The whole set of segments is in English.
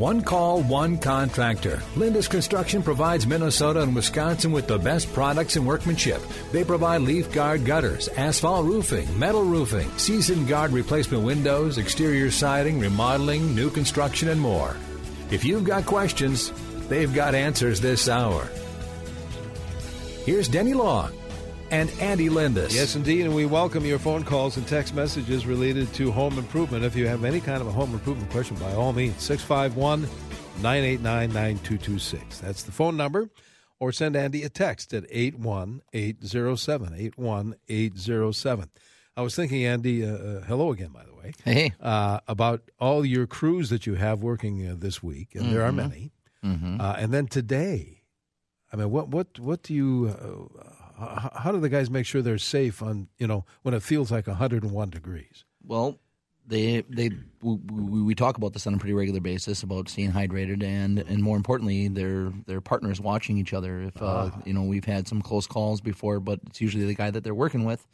One call, one contractor. Lindus Construction provides Minnesota and Wisconsin with the best products and workmanship. They provide leaf guard gutters, asphalt roofing, metal roofing, season guard replacement windows, exterior siding, remodeling, new construction, and more. If you've got questions, they've got answers this hour. Here's Denny Long and Andy Lindus. Yes, indeed, and we welcome your phone calls and text messages related to home improvement. If you have any kind of a home improvement question, by all means, 651 989 9226. That's the phone number. Or send Andy a text at 81807. 81807. I was thinking, Andy, uh, uh, hello again, by the way. Hey. Uh, about all your crews that you have working uh, this week, and mm-hmm. there are mm-hmm. many. Mm-hmm. Uh, and then today, I mean, what what what do you how do the guys make sure they're safe on you know when it feels like 101 degrees? Well, they they we, we, talk about this on a pretty regular basis about staying hydrated and and more importantly their their partners watching each other. If uh, uh, you know we've had some close calls before, but it's usually the guy that they're working with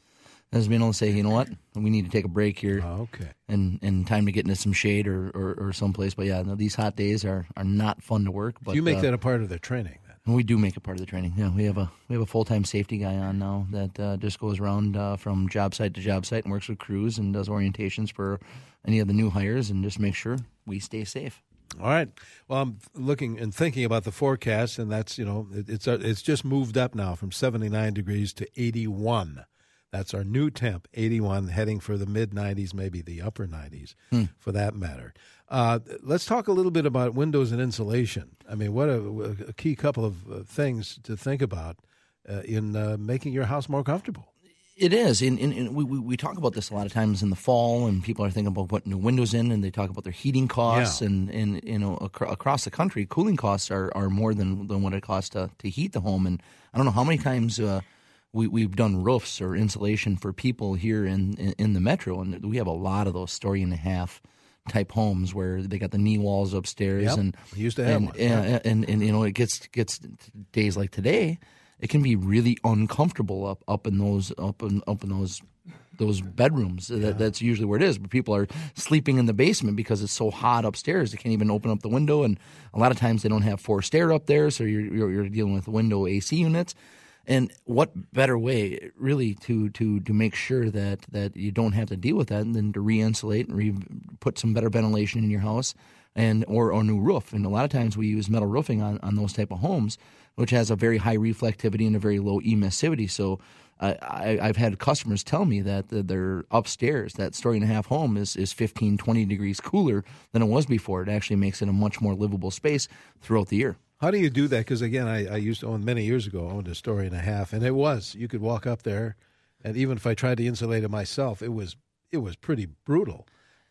has been able to say, you know what, we need to take a break here. okay. And and time to get into some shade or or, or someplace. But yeah, no, these hot days are are not fun to work. But you make uh, that a part of their training. We do make it part of the training. Yeah, we have a we have a full time safety guy on now that uh, just goes around uh, from job site to job site and works with crews and does orientations for any of the new hires and just make sure we stay safe. All right. Well, I'm looking and thinking about the forecast, and that's you know it, it's uh, it's just moved up now from 79 degrees to 81. That's our new temp, 81, heading for the mid 90s, maybe the upper 90s, hmm. for that matter. Uh, let's talk a little bit about windows and insulation. I mean, what a, a key couple of uh, things to think about uh, in uh, making your house more comfortable. It is. In, in, in, we, we talk about this a lot of times in the fall, and people are thinking about putting new windows in, and they talk about their heating costs. Yeah. And, and you know, ac- across the country, cooling costs are, are more than, than what it costs to, to heat the home. And I don't know how many times uh, we, we've done roofs or insulation for people here in, in, in the metro, and we have a lot of those story and a half type homes where they got the knee walls upstairs yep. and we used to have and, one. And, and, and, and, you know it gets gets days like today it can be really uncomfortable up up in those up in up in those those bedrooms yeah. that, that's usually where it is But people are sleeping in the basement because it's so hot upstairs they can't even open up the window and a lot of times they don't have forced air up there so you're you're, you're dealing with window AC units and what better way, really, to to to make sure that that you don't have to deal with that than to re-insulate and re- put some better ventilation in your house and or, a new roof. And a lot of times we use metal roofing on, on those type of homes, which has a very high reflectivity and a very low emissivity. So I, have had customers tell me that their upstairs, that story and a half home, is, is 15, 20 degrees cooler than it was before. It actually makes it a much more livable space throughout the year. How do you do that? Because again, I, I, used to own many years ago. Owned a story and a half, and it was you could walk up there, and even if I tried to insulate it myself, it was it was pretty brutal.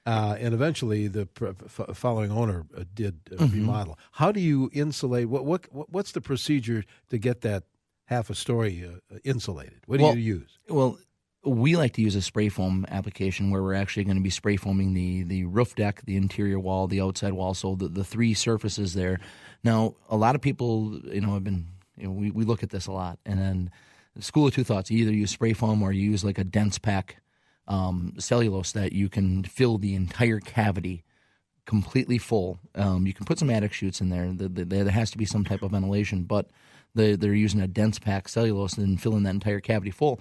Uh, and eventually, the f- following owner uh, did uh, mm-hmm. remodel. How do you insulate? What, what what's the procedure to get that half a story uh, insulated? What do well, you use? Well, we like to use a spray foam application where we're actually going to be spray foaming the the roof deck, the interior wall, the outside wall, so the, the three surfaces there. Now, a lot of people, you know, have been, you know, we, we look at this a lot, and then school of two thoughts: either use spray foam or you use like a dense pack um, cellulose that you can fill the entire cavity completely full. Um, you can put some attic chutes in there. The, the, there has to be some type of ventilation, but they, they're using a dense pack cellulose and filling that entire cavity full.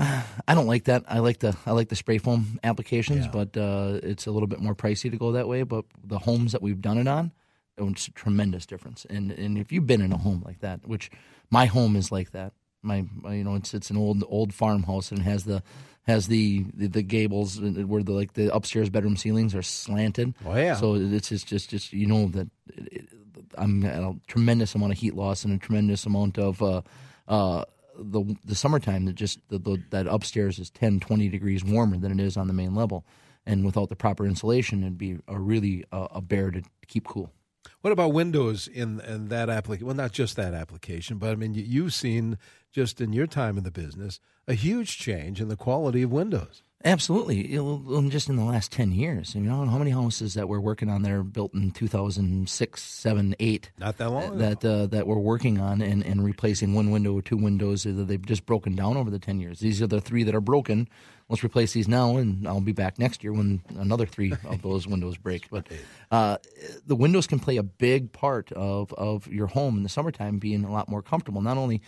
I don't like that. I like the I like the spray foam applications, yeah. but uh, it's a little bit more pricey to go that way. But the homes that we've done it on, it's a tremendous difference. And and if you've been in a home like that, which my home is like that, my, my you know it's it's an old old farmhouse and has the has the, the, the gables where the like the upstairs bedroom ceilings are slanted. Oh yeah. So it's just just just you know that it, I'm at a tremendous amount of heat loss and a tremendous amount of. Uh, uh, the the summertime that just the, the, that upstairs is 10 20 degrees warmer than it is on the main level. And without the proper insulation it'd be a really uh, a bear to keep cool. What about windows in in that application well not just that application but i mean you've seen just in your time in the business a huge change in the quality of windows Absolutely. You just in the last 10 years. You know, how many houses that we're working on there built in 2006, 7, 8? Not that long ago. That, uh, that we're working on and, and replacing one window or two windows that they've just broken down over the 10 years. These are the three that are broken. Let's replace these now, and I'll be back next year when another three of those windows break. But uh, the windows can play a big part of, of your home in the summertime being a lot more comfortable. Not only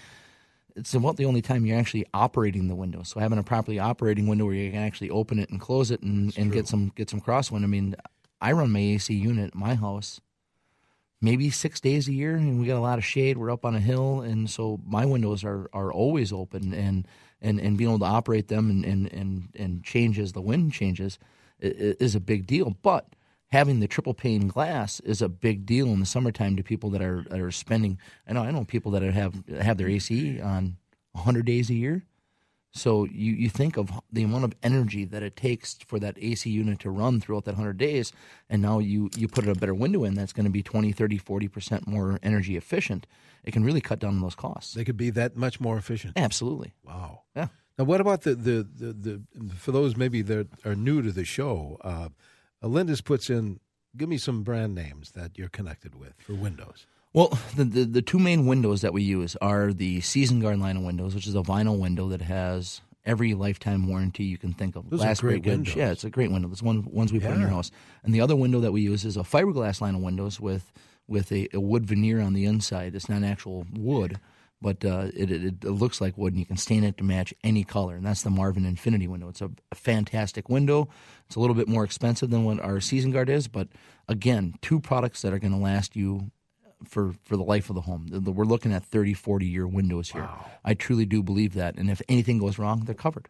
it's about the only time you're actually operating the window. So having a properly operating window where you can actually open it and close it and, and get some get some crosswind. I mean, I run my AC unit at my house maybe six days a year, and we got a lot of shade. We're up on a hill, and so my windows are, are always open, and, and, and being able to operate them and, and, and, and change as the wind changes is a big deal. But having the triple pane glass is a big deal in the summertime to people that are that are spending. I know I know people that have have their AC on 100 days a year. So you, you think of the amount of energy that it takes for that AC unit to run throughout that 100 days, and now you, you put a better window in that's going to be 20, 30, 40% more energy efficient. It can really cut down on those costs. They could be that much more efficient. Absolutely. Wow. Yeah. Now, what about the the the, the for those maybe that are new to the show? Uh, Lindus puts in. Give me some brand names that you're connected with for windows. Well, the, the, the two main windows that we use are the Season Guard line of windows, which is a vinyl window that has every lifetime warranty you can think of. Those are great windows. Yeah, it's a great window. That's one ones we put in your house. And the other window that we use is a fiberglass line of windows with with a, a wood veneer on the inside. It's not actual wood, but uh, it, it, it looks like wood, and you can stain it to match any color. And that's the Marvin Infinity window. It's a, a fantastic window. It's a little bit more expensive than what our Season Guard is, but again, two products that are going to last you for, for the life of the home. We're looking at 30, 40 year windows here. I truly do believe that. And if anything goes wrong, they're covered.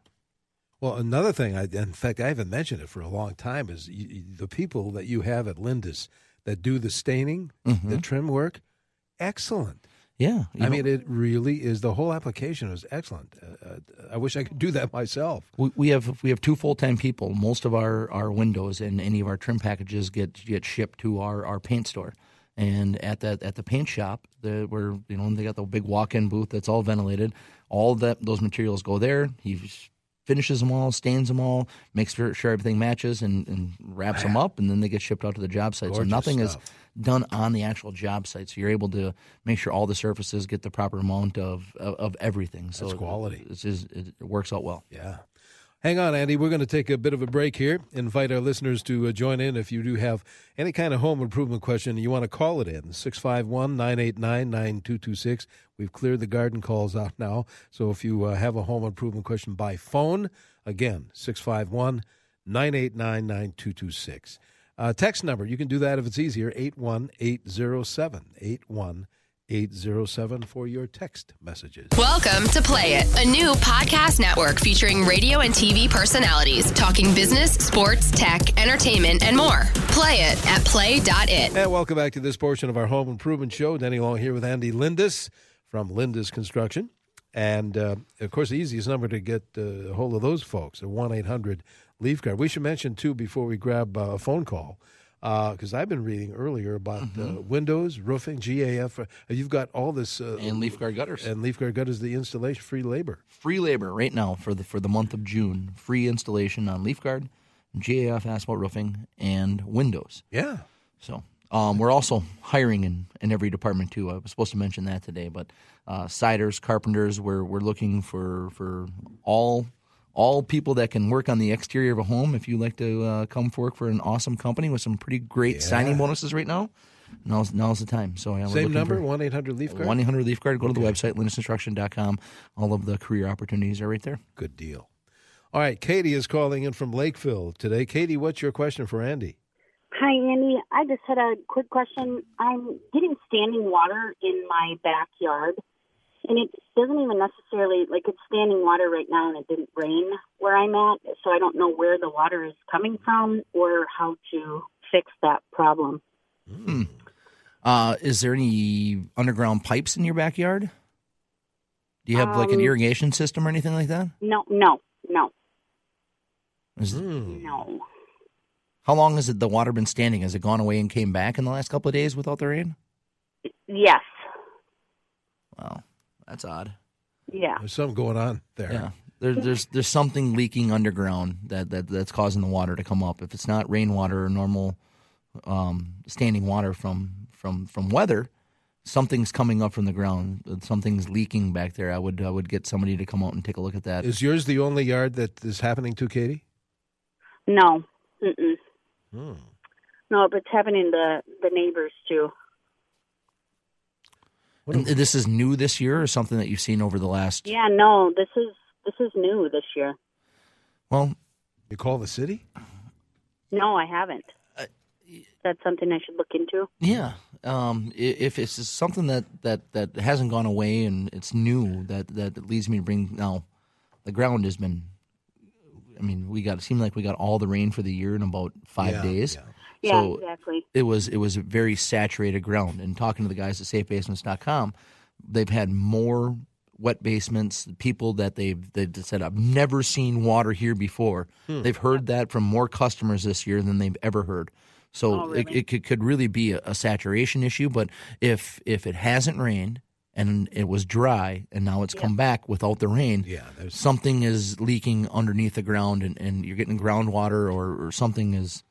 Well, another thing, I, in fact, I haven't mentioned it for a long time, is you, the people that you have at Lindus that do the staining, the trim work, excellent. Yeah. I know, mean, it really is. The whole application is excellent. Uh, uh, I wish I could do that myself. we, we have we have two full time people. Most of our, our windows and any of our trim packages get get shipped to our, our paint store. And at that at the paint shop, the, where you know they got the big walk in booth that's all ventilated. All that those materials go there. He finishes them all, stains them all, makes sure, sure everything matches, and, and wraps them up, and then they get shipped out to the job site. Gorgeous so nothing stuff. is done on the actual job site. So you're able to make sure all the surfaces get the proper amount of of, of everything. So That's quality. It's just, it works out well. Yeah. Hang on, Andy. We're going to take a bit of a break here. Invite our listeners to uh, join in if you do have any kind of home improvement question you want to call it in. 651 989 9226. We've cleared the garden calls out now. So if you uh, have a home improvement question by phone, again, 651 989 9226. Uh, text number, you can do that if it's easier, 81807. 81807 for your text messages. Welcome to Play It, a new podcast network featuring radio and TV personalities talking business, sports, tech, entertainment, and more. Play it at play.it. And welcome back to this portion of our home improvement show. Denny Long here with Andy Lindus from Lindus Construction. And uh, of course, the easiest number to get uh, a hold of those folks, a 1 800 Leaf Guard. We should mention, too, before we grab uh, a phone call, because I've been reading earlier about uh, windows, roofing, GAF. Uh, you've got all this. Uh, And leaf guard gutters. And Leaf Guard Gutters, the installation, free labor. free labor right now for the for the month of June. Free installation on leaf guard, GAF asphalt roofing, and windows. Yeah. So um, we're also hiring in, in every department too. I was supposed to mention that today, but uh, siders, carpenters, we're we're looking for for all all people that can work on the exterior of a home. If you like to uh, come work for an awesome company with some pretty great signing bonuses right now, now's now's the time. So yeah, Same number, for- 1 800 Leaf Guard? 1 800 Leaf Guard. Go to the website, lindusconstruction.com. All of the career opportunities are right there. Good deal. All right, Katie is calling in from Lakeville today. Katie, what's your question for Andy? Hi, Andy. I just had a quick question. I'm getting standing water in my backyard, and it doesn't even necessarily like it's standing water right now, and it didn't rain where I'm at, so I don't know where the water is coming from or how to fix that problem. Uh, is there any underground pipes in your backyard? Do you have like an Um, irrigation system or anything like that? No, no, no, Is, no. How long has it the water been standing? Has it gone away and came back in the last couple of days without the rain? Yes, Wow, that's odd. yeah. There's something going on there. Yeah. There, there's there's something leaking underground that, that that's causing the water to come up. If it's not rainwater or normal um, standing water from from from weather, something's coming up from the ground. Something's leaking back there. I would I would get somebody to come out and take a look at that. Is yours the only yard that is happening to, Katie? No. Mm-mm. Hmm. No, but it's happening to the neighbors too. What And this is new this year, or something that you've seen over the last. Yeah, no, this is this is new this year. Well, You call the city? No, I haven't. Uh, That's something I should look into. Yeah, um, if it's something that, that, that hasn't gone away and it's new, that, that leads me to bring now. The ground has been. I mean, we got it seemed like we got all the rain for the year in about five Yeah, days. yeah. Yeah, So exactly. it was it was a very saturated ground. And talking to the guys at SafeBasements.com, they've had more wet basements. People that they've they said I've never seen water here before. Hmm. They've heard that from more customers this year than they've ever heard. So Oh, really? it, it could, could really be a, a saturation issue. But if if it hasn't rained and it was dry and now it's come back without the rain, Yeah, there's something is leaking underneath the ground and, and you're getting groundwater or, or something is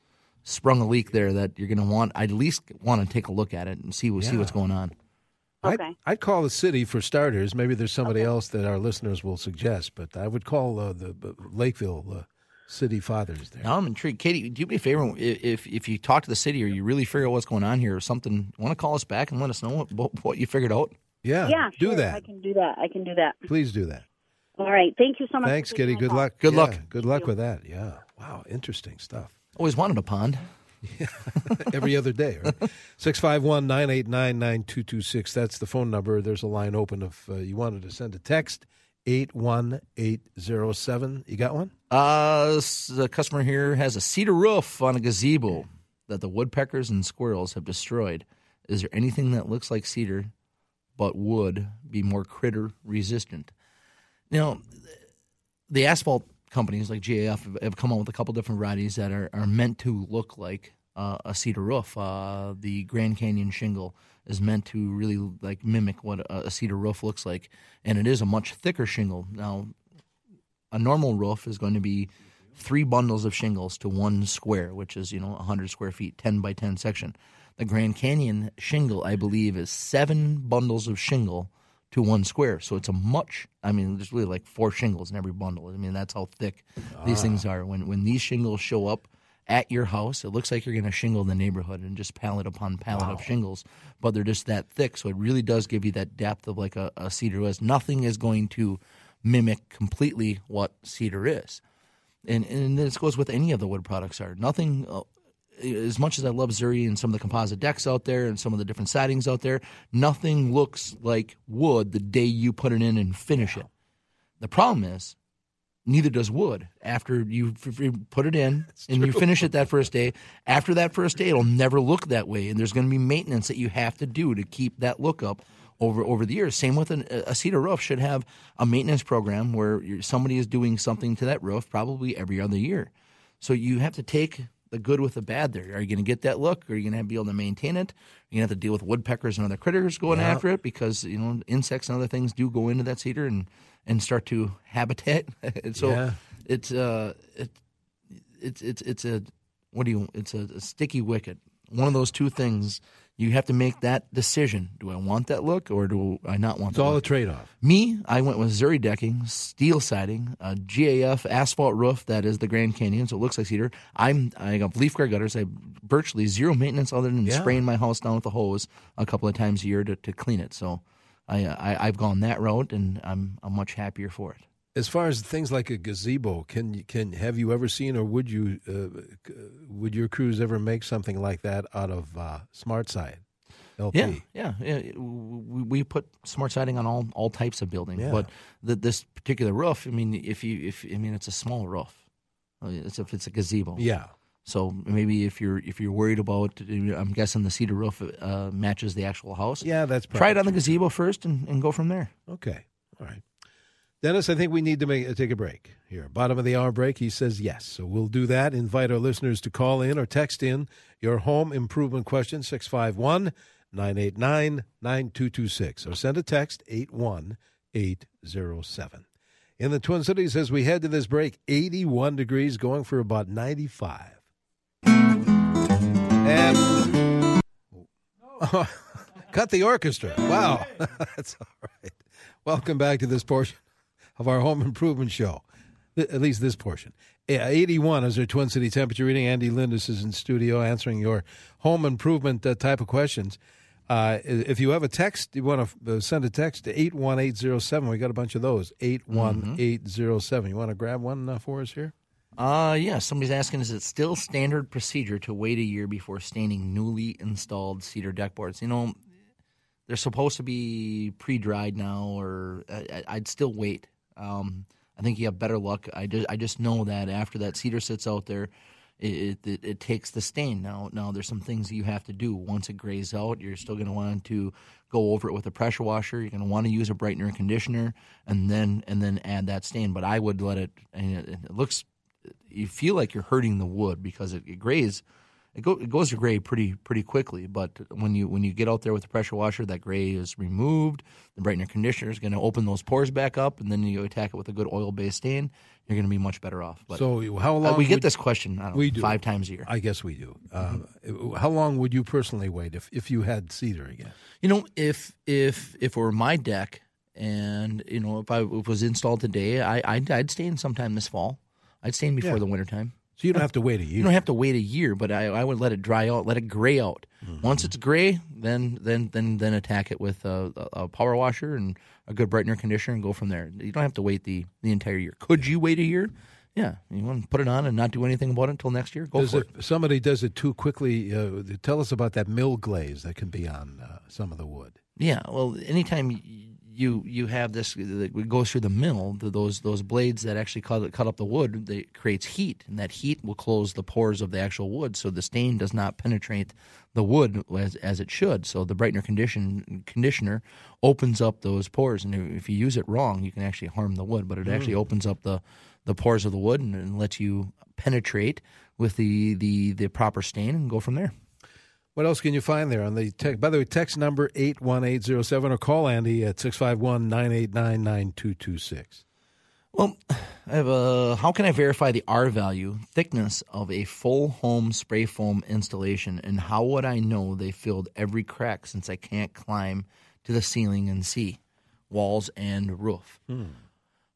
sprung a leak there that you're going to want I at least want to take a look at it and see see what's going on. I'd, Okay. I'd call the city for starters. Maybe there's somebody else that our listeners will suggest, but I would call uh, the uh, Lakeville uh, city fathers there. Now I'm intrigued. Katie, do me a favor if if you talk to the city or you really figure out what's going on here or something, want to call us back and let us know what, what, what you figured out? Yeah, Yeah, do sure, that. I can do that. I can do that. Please do that. All right. Thank you so much. Thanks, taking Kitty. my Good call. luck. Good Yeah, luck. Good luck with that. Yeah. Wow. Interesting stuff. Always wanted a pond. Every other day, right? 651 989 9226. That's the phone number. There's a line open if uh, you wanted to send a text. 81807. You got one? Uh, the customer here has a cedar roof on a gazebo that the woodpeckers and squirrels have destroyed. Is there anything that looks like cedar but would be more critter resistant? Now, the asphalt companies like GAF have- come out with a couple different varieties that are, are meant to look like uh, a cedar roof. Uh, the Grand Canyon shingle is meant to really like mimic what a, a cedar roof looks like, and it is a much thicker shingle. Now, a normal roof is going to be three bundles of shingles to one square, which is, you know, 100 square feet, 10 by 10 section. The Grand Canyon shingle, I believe, is seven bundles of shingle to one square. So it's a much, I mean, there's really like four shingles in every bundle. I mean, that's how thick these things are. When, when these shingles show up at your house, it looks like you're going to shingle the neighborhood and just pallet upon pallet of shingles, but they're just that thick. So it really does give you that depth of like a, a cedar is. Nothing is going to mimic completely what cedar is. And, and this goes with any of the wood products are. Nothing, uh, as much as I love Zuri and some of the composite decks out there and some of the different sidings out there, nothing looks like wood the day you put it in and finish it. The problem is, neither does wood. After you put it in and you finish it that first day, after that first day, it'll never look that way. And there's going to be maintenance that you have to do to keep that look up over over the years. Same with an, a cedar roof should have a maintenance program where somebody is doing something to that roof probably every other year. So you have to take the good with the bad there. Are you going to get that look? Are you going to be able to maintain it? Are you going to have to deal with woodpeckers and other critters going after it because you know insects and other things do go into that cedar and and start to habitat. and so Yeah. it's uh it, it's it's it's a what do you it's a, a sticky wicket. One of those two things. You have to make that decision. Do I want that look or do I not want It's all a trade off. Me, I went with Zuri decking, steel siding, a GAF asphalt roof that is the Grand Canyon, so it looks like cedar. I'm I got leaf guard gutters. I have virtually zero maintenance other than Yeah. spraying my house down with a hose a couple of times a year to, to clean it. So I, I I've gone that route, and I'm I'm much happier for it. As far as things like a gazebo, can can have you ever seen or would you uh, would your crews ever make something like that out of uh, Smart Side LP? Yeah, yeah, yeah. We, put smart siding on all, all types of buildings, Yeah. but the, this particular roof. I mean, if you if I mean, it's a small roof. Uh, It's if it's a gazebo. Yeah. So maybe if you're if you're worried about, I'm guessing the cedar roof uh, matches the actual house. Yeah, that's Try it on probably the gazebo first and, and go from there. Okay. All right. Dennis, I think we need to make, uh, take a break here. Bottom of the hour break. He says yes. So we'll do that. Invite our listeners to call in or text in your home improvement question, 651 989 9226, or send a text 81807. in the Twin Cities as we head to this break. 81 degrees, going for about 95. And cut the orchestra. Wow. That's all right. Welcome back to this portion of our home improvement show. At least this portion. 81 is our Twin City temperature reading. Andy Lindus is in studio answering your home improvement uh, type of questions. Uh, if you have a text, you want to uh, send a text to 81807. We got a bunch of those. 81807. You want to grab one uh, for us here? Uh, yeah. Somebody's asking, is it still standard procedure to wait a year before staining newly installed cedar deck boards? You know, they're supposed to be pre-dried now, or I, would still wait. Um, I think you have better luck. I just I just know that after that cedar sits out there, it, it, it takes the stain. Now now there's some things you have to do once it grays out. You're still going to want to go over it with a pressure washer. You're going to want to use a brightener and conditioner, and then and then add that stain. But I would let it. And it, it looks, you feel like you're hurting the wood because it, it grays it, go, it goes to gray pretty pretty quickly. But when you when you get out there with the pressure washer, that gray is removed. The brightener conditioner is going to open those pores back up, and then you attack it with a good oil based stain. You're going to be much better off. But so how long? Uh, we get this question. I don't we know, do. five times a year. I guess we do. Uh, mm-hmm. How long would you personally wait if if you had cedar again? You know, if if if it were my deck, and you know, if I if it was installed today, I I'd, I'd stain sometime this fall. I'd stain before yeah. the wintertime. So you don't have to wait a year. You don't have to wait a year, but I, I would let it dry out, let it gray out. Mm-hmm. Once it's gray, then then then then attack it with a, a, power washer and a good brightener conditioner and go from there. You don't have to wait the, the entire year. Could you wait a year? Yeah, you want to put it on and not do anything about it until next year? Go does for it, it. Somebody does it too quickly. Uh, tell us about that mill glaze that can be on uh, some of the wood. Yeah, well, anytime you you have this that goes through the mill. those those blades that actually cut cut up the wood, that creates heat, and that heat will close the pores of the actual wood, so the stain does not penetrate the wood as, as it should. So the brightener condition conditioner opens up those pores, and if you use it wrong, you can actually harm the wood. But it mm. actually opens up the the pores of the wood and, and lets you penetrate with the, the the proper stain and go from there. What else can you find there on the text? By the way, text number 81807 or call Andy at 651 989 9226. Well, I have a, how can I verify the R value, thickness of a full home spray foam installation, and how would I know they filled every crack since I can't climb to the ceiling and see walls and roof? Hmm.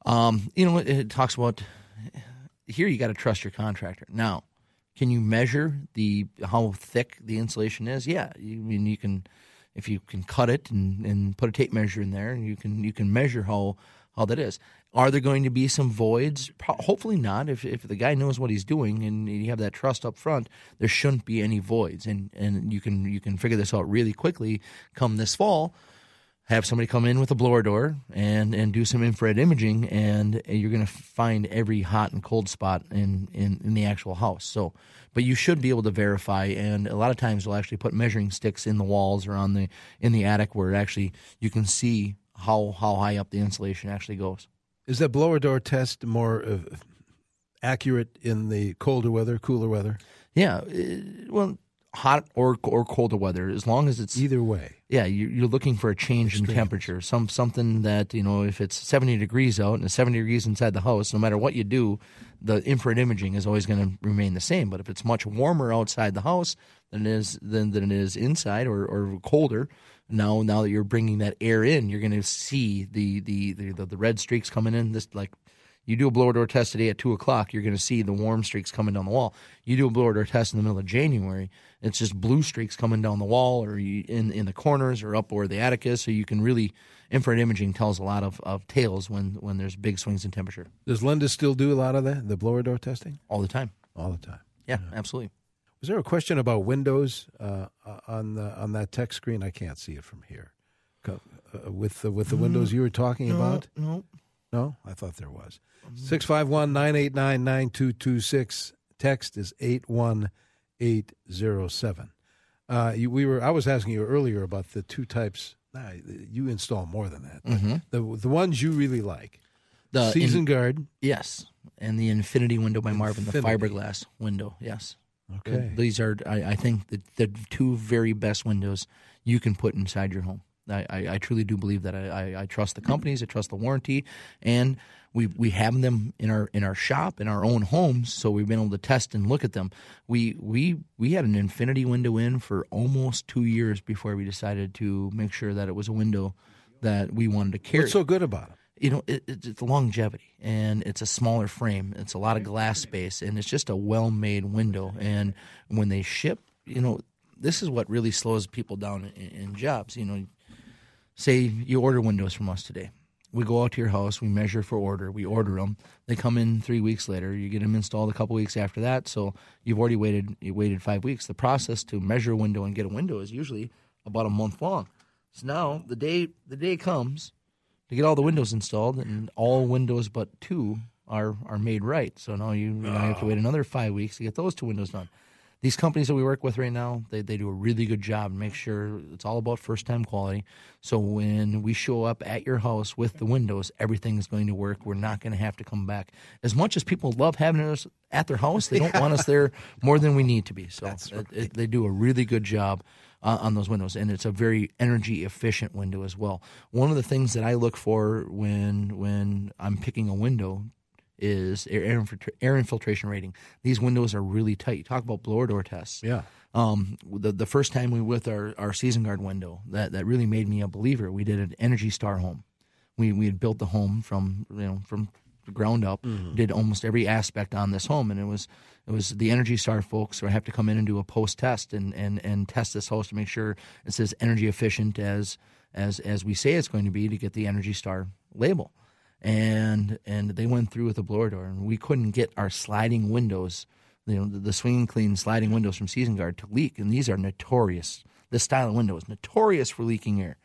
Um, you know, it talks about here you got to trust your contractor. Now, can you measure the how thick the insulation is? Yeah, I mean you can if you can cut it and, and put a tape measure in there, and you can you can measure how how that is. Are there going to be some voids? Hopefully not. If if the guy knows what he's doing and you have that trust up front, there shouldn't be any voids, and and you can you can figure this out really quickly come this fall have somebody come in with a blower door and and do some infrared imaging and you're going to find every hot and cold spot in, in in the actual house. So but you should be able to verify and a lot of times they'll actually put measuring sticks in the walls or on the in the attic where actually you can see how how high up the insulation actually goes. Is that blower door test more uh, accurate in the colder weather cooler weather? Yeah well hot or or colder weather, as long as it's either way. Yeah, you're looking for a change in temperature, some something that you know if it's 70 degrees out and it's 70 degrees inside the house, no matter what you do, the infrared imaging is always going to remain the same. But if it's much warmer outside the house than it is than, than it is inside, or, or colder, now now that you're bringing that air in, you're going to see the the, the the red streaks coming in. This like you do a blower door test today at two o'clock, you're going to see the warm streaks coming down the wall. You do a blower door test in the middle of January, it's just blue streaks coming down the wall or in in the corners or up where the attic is. So you can really infrared imaging tells a lot of, of tales when when there's big swings in temperature. Does Lindus still do a lot of that, the blower door testing? All the time. All the time. Yeah, yeah. absolutely. Was there a question about windows uh, uh on the, on that text screen? I can't see it from here. Uh, with the, with the windows you were talking no, about? No. No, I thought there was. 651 989 9226. Text is 81807. Uh, we were. I was asking you earlier about the two types. Nah, you install more than that. Mm-hmm. The the ones you really like. The Season in, Guard. Yes, and the Infinity window by Marvin, Infinity. the fiberglass window. Yes. Okay. These are, I, I think, the, the two very best windows you can put inside your home. I, I, I truly do believe that. I, I, I trust the companies. I trust the warranty, and we we have them in our in our shop in our own homes, so we've been able to test and look at them. We we we had an infinity window in for almost two years before we decided to make sure that it was a window that we wanted to carry. What's so good about it? you know, it, it's longevity and it's a smaller frame. It's a lot of glass space and it's just a well made window. And when they ship, you know, this is what really slows people down in, in, jobs. You know, say you order windows from us today. We go out to your house, we measure for order, we order them. They come in three weeks later. You get them installed a couple weeks after that. So you've already waited. You waited five weeks. The process to measure a window and get a window is usually about a month long. So now the day the day comes to get all the windows installed, and all windows but two are are made right. So now you, you know, have to ah. wait another five weeks to get those two windows done. These companies that we work with right now, they, they do a really good job and make sure it's all about first time quality. So when we show up at your house with the windows, everything is going to work. We're not going to have to come back. As much as people love having us at their house, they don't want us there more than we need to be. So right. it, it, they do a really good job uh, on those windows, and it's a very energy efficient window as well. One of the things that I look for when when I'm picking a window is air, air infiltration rating. These windows are really tight. You talk about blower door tests. Yeah. Um, the the first time we with our, our season guard window that, that really made me a believer. We did an Energy Star home. We we had built the home from you know from ground up. Mm-hmm. Did almost every aspect on this home, and it was it was the Energy Star folks who have to come in and do a post test and, and, and test this house to make sure it's as energy efficient as as as we say it's going to be to get the Energy Star label. And and they went through with the blower door, and we couldn't get our sliding windows, you know, the, the swing clean sliding windows from Season Guard to leak, and these are notorious. This style of window is notorious for leaking air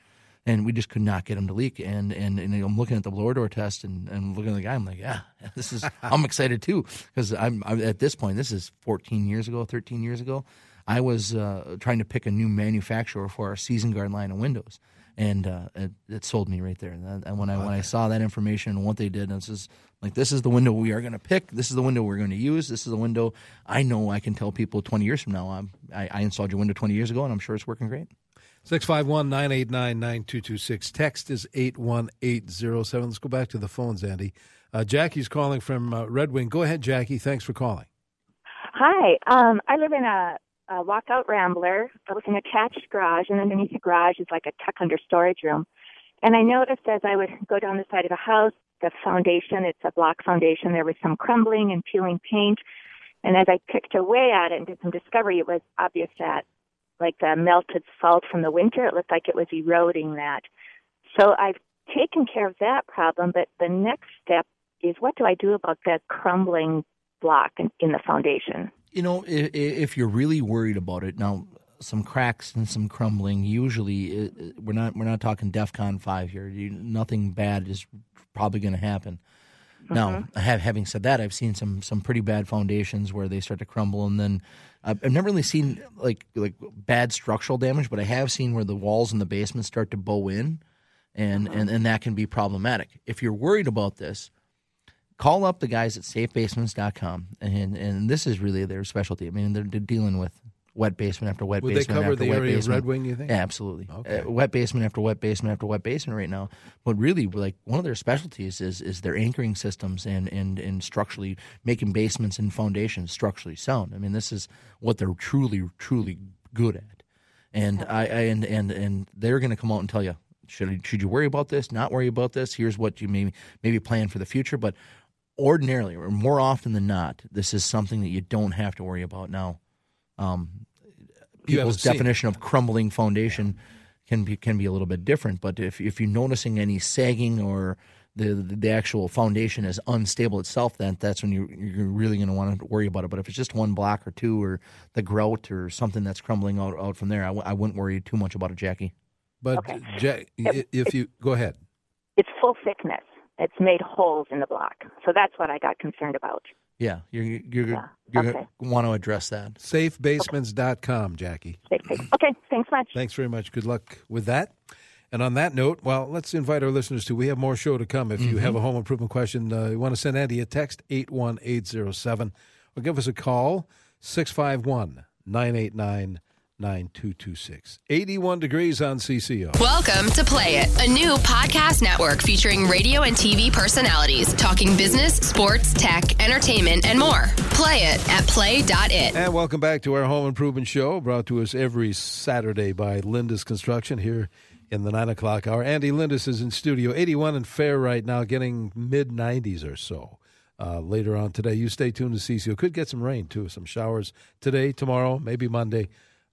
and we just could not get them to leak. And and, and I'm looking at the blower door test and, and looking at the guy. I'm like, yeah, this is. I'm excited too because I'm, I'm, at this point. This is 14 years ago, 13 years ago. I was uh, trying to pick a new manufacturer for our season guard line of windows, and uh, it, it, sold me right there. And, and when I when I saw that information and what they did, and this is like this is the window we are going to pick. This is the window we're going to use. This is the window I know I can tell people 20 years from now. I'm, I, I installed your window 20 years ago, and I'm sure it's working great. 651 989 9226. Text is 81807. Let's go back to the phones, Andy. Uh, Jackie's calling from uh, Red Wing. Go ahead, Jackie. Thanks for calling. Hi. Um, I live in a, a walkout rambler with an attached garage, and underneath the garage is like a tuck under storage room. And I noticed as I would go down the side of the house, the foundation, it's a block foundation, there was some crumbling and peeling paint. And as I picked away at it and did some discovery, it was obvious that like the melted salt from the winter. It looked like it was eroding that. So I've taken care of that problem, but the next step is what do I do about that crumbling block in, in the foundation? You know, if, if, you're really worried about it, now some cracks and some crumbling. Usually, we're not we're not talking DefCon five here. You, nothing bad is probably going to happen. Now, mm-hmm. have, having said that, I've seen some some pretty bad foundations where they start to crumble, and then uh, I've never really seen like like bad structural damage, but I have seen where the walls in the basement start to bow in, and mm-hmm. and and that can be problematic. If you're worried about this, call up the guys at safebasements.com, and and this is really their specialty. I mean, they're, they're dealing with wet basement after wet Would basement. they cover after the wet area basement. Red Wing? You think? Yeah, absolutely. Okay. Uh, wet basement after wet basement after wet basement right now. But really, like one of their specialties is is their anchoring systems and and and structurally making basements and foundations structurally sound. I mean, this is what they're truly truly good at. And I, I and and and they're going to come out and tell you should should you worry about this? Not worry about this. Here's what you maybe maybe plan for the future. But ordinarily, or more often than not, this is something that you don't have to worry about now. Um, people's definition of crumbling foundation can be can be a little bit different. But if if you're noticing any sagging or the the actual foundation is unstable itself, then that's when you you're really going to want to worry about it. But if it's just one block or two, or the grout or something that's crumbling out, out from there, I w- I wouldn't worry too much about it, Jackie. But okay. Jack, if you go ahead, it's full thickness it's made holes in the block. So that's what I got concerned about. Yeah, you're you yeah. you okay. want to address that. Safebasements.com, Jackie. Okay, thanks much. Thanks very much. Good luck with that. And on that note, well, let's invite our listeners to. We have more show to come. If you mm-hmm. have a home improvement question, uh, you want to send Andy a text, 81807, or give us a call, 651 989 9226. 81 degrees on CCO. Welcome to Play It, a new podcast network featuring radio and TV personalities talking business, sports, tech, entertainment, and more. Play it at play.it. And welcome back to our home improvement show, brought to us every Saturday by Lindus Construction here in the 9 o'clock hour. Andy Lindus is in studio 81 and fair right now, getting mid 90s or so. Uh, later on today, you stay tuned to CCO. Could get some rain too, some showers today, tomorrow, maybe Monday.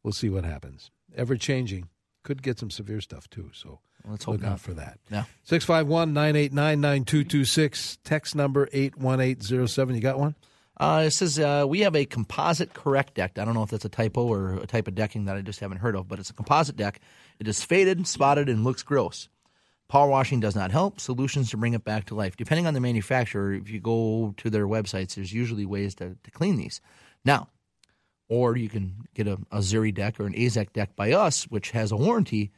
We'll see what happens. Ever changing. Could get some severe stuff too. So Let's hope look not. out for that. Yeah. 651 989 9226. Text number 81807. You got one? Uh, it says uh, we have a composite correct deck. I don't know if that's a typo or a type of decking that I just haven't heard of, but it's a composite deck. It is faded, spotted, and looks gross. Power washing does not help. Solutions to bring it back to life. Depending on the manufacturer, if you go to their websites, there's usually ways to, to clean these. Now, or you can get a, a Zuri deck or an Azek deck by us, which has a warranty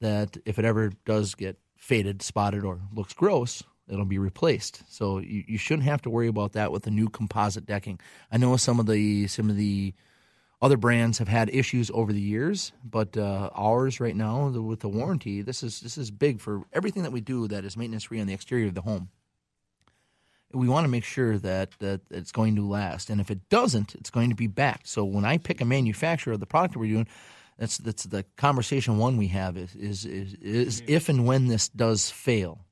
that if it ever does get faded, spotted, or looks gross, it'll be replaced. So you, you shouldn't have to worry about that with the new composite decking. I know some of the some of the other brands have had issues over the years, but uh, ours right now the, with the warranty, this is this is big for everything that we do that is maintenance free on the exterior of the home. We want to make sure that that it's going to last, and if it doesn't, it's going to be back. So when I pick a manufacturer of the product that we're doing, that's that's the conversation one we have is is is, is if and when this does fail,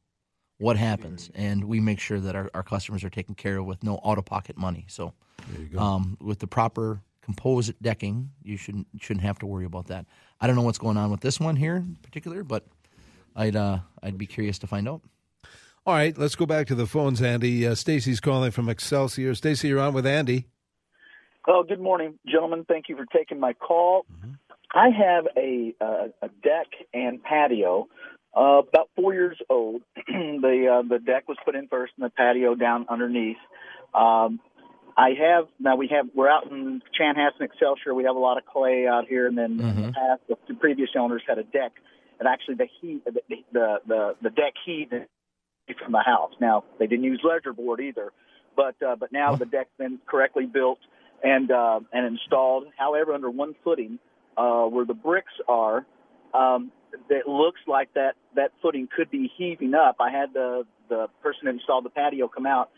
what happens, and we make sure that our, our customers are taken care of with no out of pocket money. So, um, with the proper composite decking, you shouldn't shouldn't have to worry about that. I don't know what's going on with this one here in particular, but I'd uh, I'd be curious to find out. All right, let's go back to the phones, Andy. Uh, Stacy's calling from Excelsior. Stacy, you're on with Andy. Oh, good morning, gentlemen. Thank you for taking my call. I have a uh, a deck and patio, uh, about four years old. the uh, the deck was put in first, and the patio down underneath. Um, I have now we have we're out in Chanhassen, Excelsior. We have a lot of clay out here, and then in the past the, the previous owners had a deck, and actually the heat the the the, the deck heat from the house. Now they didn't use ledger board either, but uh, but now the deck's been correctly built and uh, and installed. However, under one footing, uh, where the bricks are, um, it looks like that that footing could be heaving up. I had the the person that installed the patio come out,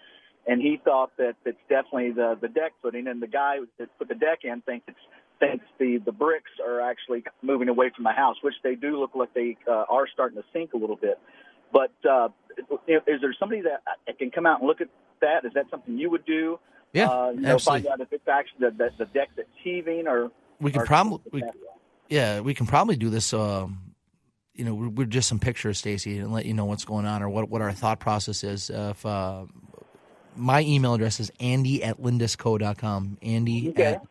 and he thought that it's definitely the the deck footing, and the guy that put the deck in thinks it's thinks the the bricks are actually moving away from the house, which they do look like they uh, are starting to sink a little bit. But uh, is there somebody that uh, can come out and look at that? Is that something you would do? Yeah, uh, you know, absolutely. find out if it's actually the, the, the deck that's heaving or We or probably we, yeah we can probably do this. Um, you know, with just some pictures, Stacy, and let you know what's going on or what what our thought process is. Uh, if uh, my email address is andy at lindusco.com. Andy Okay. at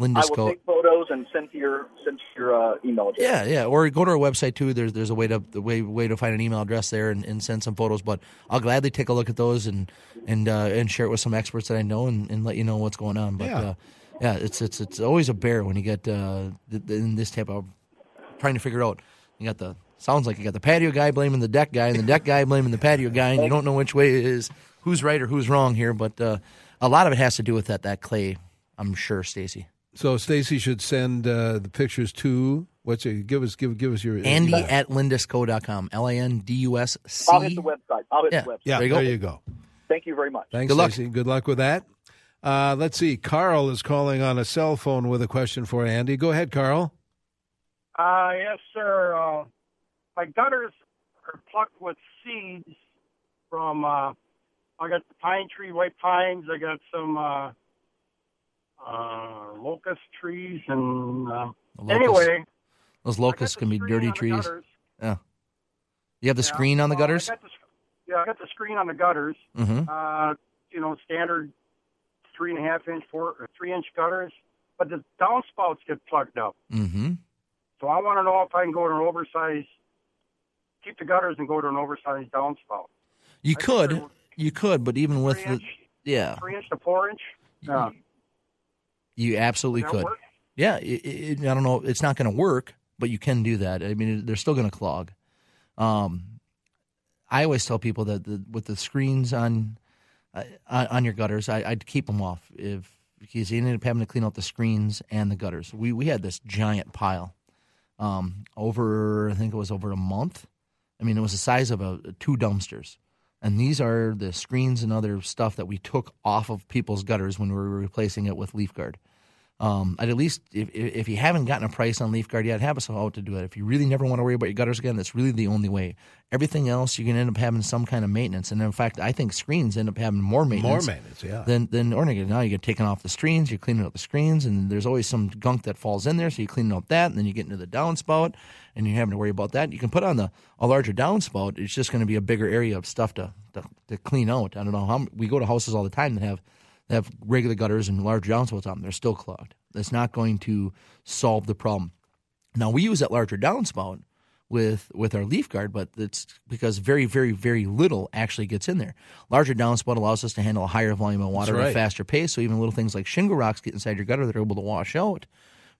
I will take and send to your send to your uh, email address. Yeah, yeah. Or go to our website too. There's there's a way to the way way to find an email address there and, and send some photos. But I'll gladly take a look at those and and uh, and share it with some experts that I know and, and let you know what's going on. But Yeah. uh, yeah, it's it's it's always a bear when you get uh, th- th- in this type of trying to figure out. You got the sounds like you got the patio guy blaming the deck guy and the deck guy blaming the patio guy, and you don't know which way it is who's right or who's wrong here. But uh, a lot of it has to do with that that clay. I'm sure, Stacy. So Stacy should send uh, the pictures to what's it? Give us give give us your Andy at lindusco.com. L A N D U S C. I'll hit the website. I'll hit Yeah. the website. yeah. There There you you, go. go. Thank you very much. Thanks, Good luck. Stacy. Good luck with that. Uh, let's see. Carl is calling on a cell phone with a question for Andy. Go ahead, Carl. Uh, yes, sir. Uh, my gutters are plucked with seeds from, uh, I got the pine tree, white pines. I got some, uh, uh, locust trees and, uh, anyway. Those locusts can be dirty trees. Yeah. You have the Yeah. screen on the gutters? I got the, yeah, I got the screen on the gutters. Mm-hmm. Uh, you know, standard three and a half inch, four, or three inch gutters, but the downspouts get plugged up. Mm-hmm. So I want to know if I can go to an oversized, keep the gutters and go to an oversized downspout. You I could. You could, but even with the yeah, three inch to four inch. Yeah. You absolutely could. work? Yeah, it, it, I don't know. It's not going to work, but you can do that. I mean, they're still going to clog. Um, I always tell people that the, with the screens on uh, on your gutters, I, I'd keep them off. If because he ended up having to clean out the screens and the gutters. We we had this giant pile um, over I think it was over a month. I mean, it was the size of a two dumpsters. And these are the screens and other stuff that we took off of people's gutters when we were replacing it with leaf guard. Um, I'd at least, if, if you haven't gotten a price on leaf guard yet, have us out to do it. If you really never want to worry about your gutters again, that's really the only way. Everything else, you're going to end up having some kind of maintenance. And in fact, I think screens end up having more maintenance. More maintenance, yeah. Than, than ornament. Now you get taken off the screens, you're cleaning out the screens, and there's always some gunk that falls in there. So you clean out that, and then you get into the downspout, and you're having to worry about that. You can put on the a larger downspout. It's just going to be a bigger area of stuff to, to, to clean out. I don't know how we go to houses all the time that have that have regular gutters and large downspouts on them. They're still clogged. That's not going to solve the problem. Now we use that larger downspout with with our leaf guard, but it's because very, very, very little actually gets in there. Larger downspout allows us to handle a higher volume of water That's at a faster pace. So even little things like shingle rocks get inside your gutter that are able to wash out.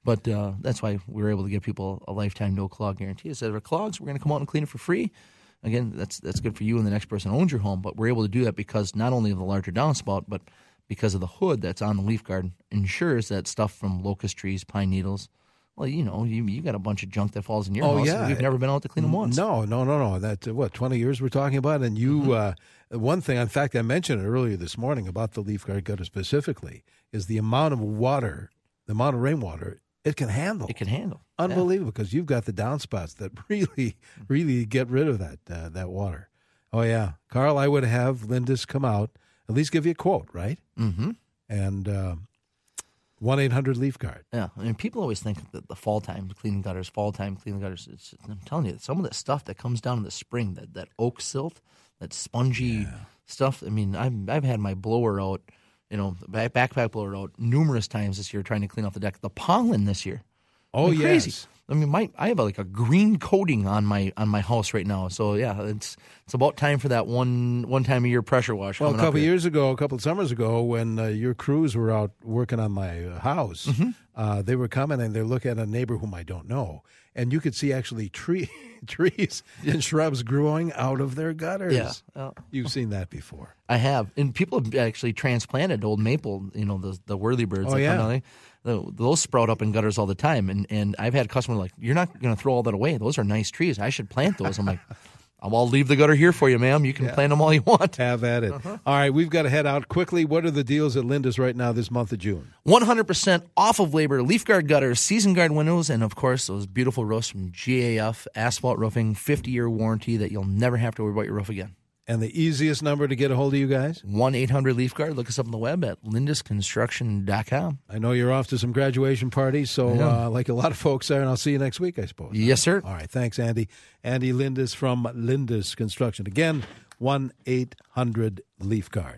But uh, that's why we are able to give people a lifetime no clog guarantee. Instead of clogs, we're going to come out and clean it for free. Again, that's that's good for you and the next person who owns your home. But we're able to do that because not only of the larger downspout, but because of the hood that's on the leaf guard ensures that stuff from locust trees, pine needles. Well, you know, you you got a bunch of junk that falls in your Oh, house. yeah. we've never been out to clean them once. No, no, no, no. That's what twenty years we're talking about, and you. Mm-hmm. Uh, one thing, in fact, I mentioned it earlier this morning about the leaf guard gutter specifically is the amount of water, the amount of rainwater it can handle. It can handle. Unbelievable, because you've got the downspouts that really, really get rid of that uh, that water. Oh yeah, Carl, I would have Lindus come out at least give you a quote, right? Mm-hmm. And one eight hundred leaf guard. Yeah, I mean, people always think that the fall time cleaning gutters, fall time cleaning gutters. It's, I'm telling you, some of the stuff that comes down in the spring, that that oak silt, that spongy stuff. I mean, I've I've had my blower out, you know, backpack blower out numerous times this year trying to clean off the deck. The pollen this year. Oh Been crazy. yes. I mean, my I have like a green coating on my on my house right now. So yeah, it's it's about time for that one one time a year pressure wash. Well, a couple years ago, a couple of summers ago, when uh, your crews were out working on my uh, house, Mm-hmm. uh, they were coming and they're looking at a neighbor whom I don't know, and you could see actually tree trees and shrubs growing out of their gutters. Yeah, well, You've seen that before. I have, and people have actually transplanted old maple. You know, the the whirly birds. Oh, yeah. Come down there. Tho- Those sprout up in gutters all the time, and and I've had customers like, "You're not going to throw all that away. Those are nice trees. I should plant those." I'm like, "I'll leave the gutter here for you, ma'am. You can plant them all you want." Have at it. Uh-huh. All right, we've got to head out quickly. What are the deals at Lindus right now this month of June? 100% off of labor, leaf guard gutters, season guard windows, and of course those beautiful roofs from GAF Asphalt Roofing, 50 year warranty that you'll never have to worry about your roof again. And the easiest number to get a hold of you guys? 1 800 Leaf Guard. Look us up on the web at lindusconstruction.com. I know you're off to some graduation parties, so uh, like a lot of folks are, and I'll see you next week, I suppose. Yes, sir. All right, thanks, Andy. Andy Lindus from Lindus Construction. Again, 1 800 Leaf Guard.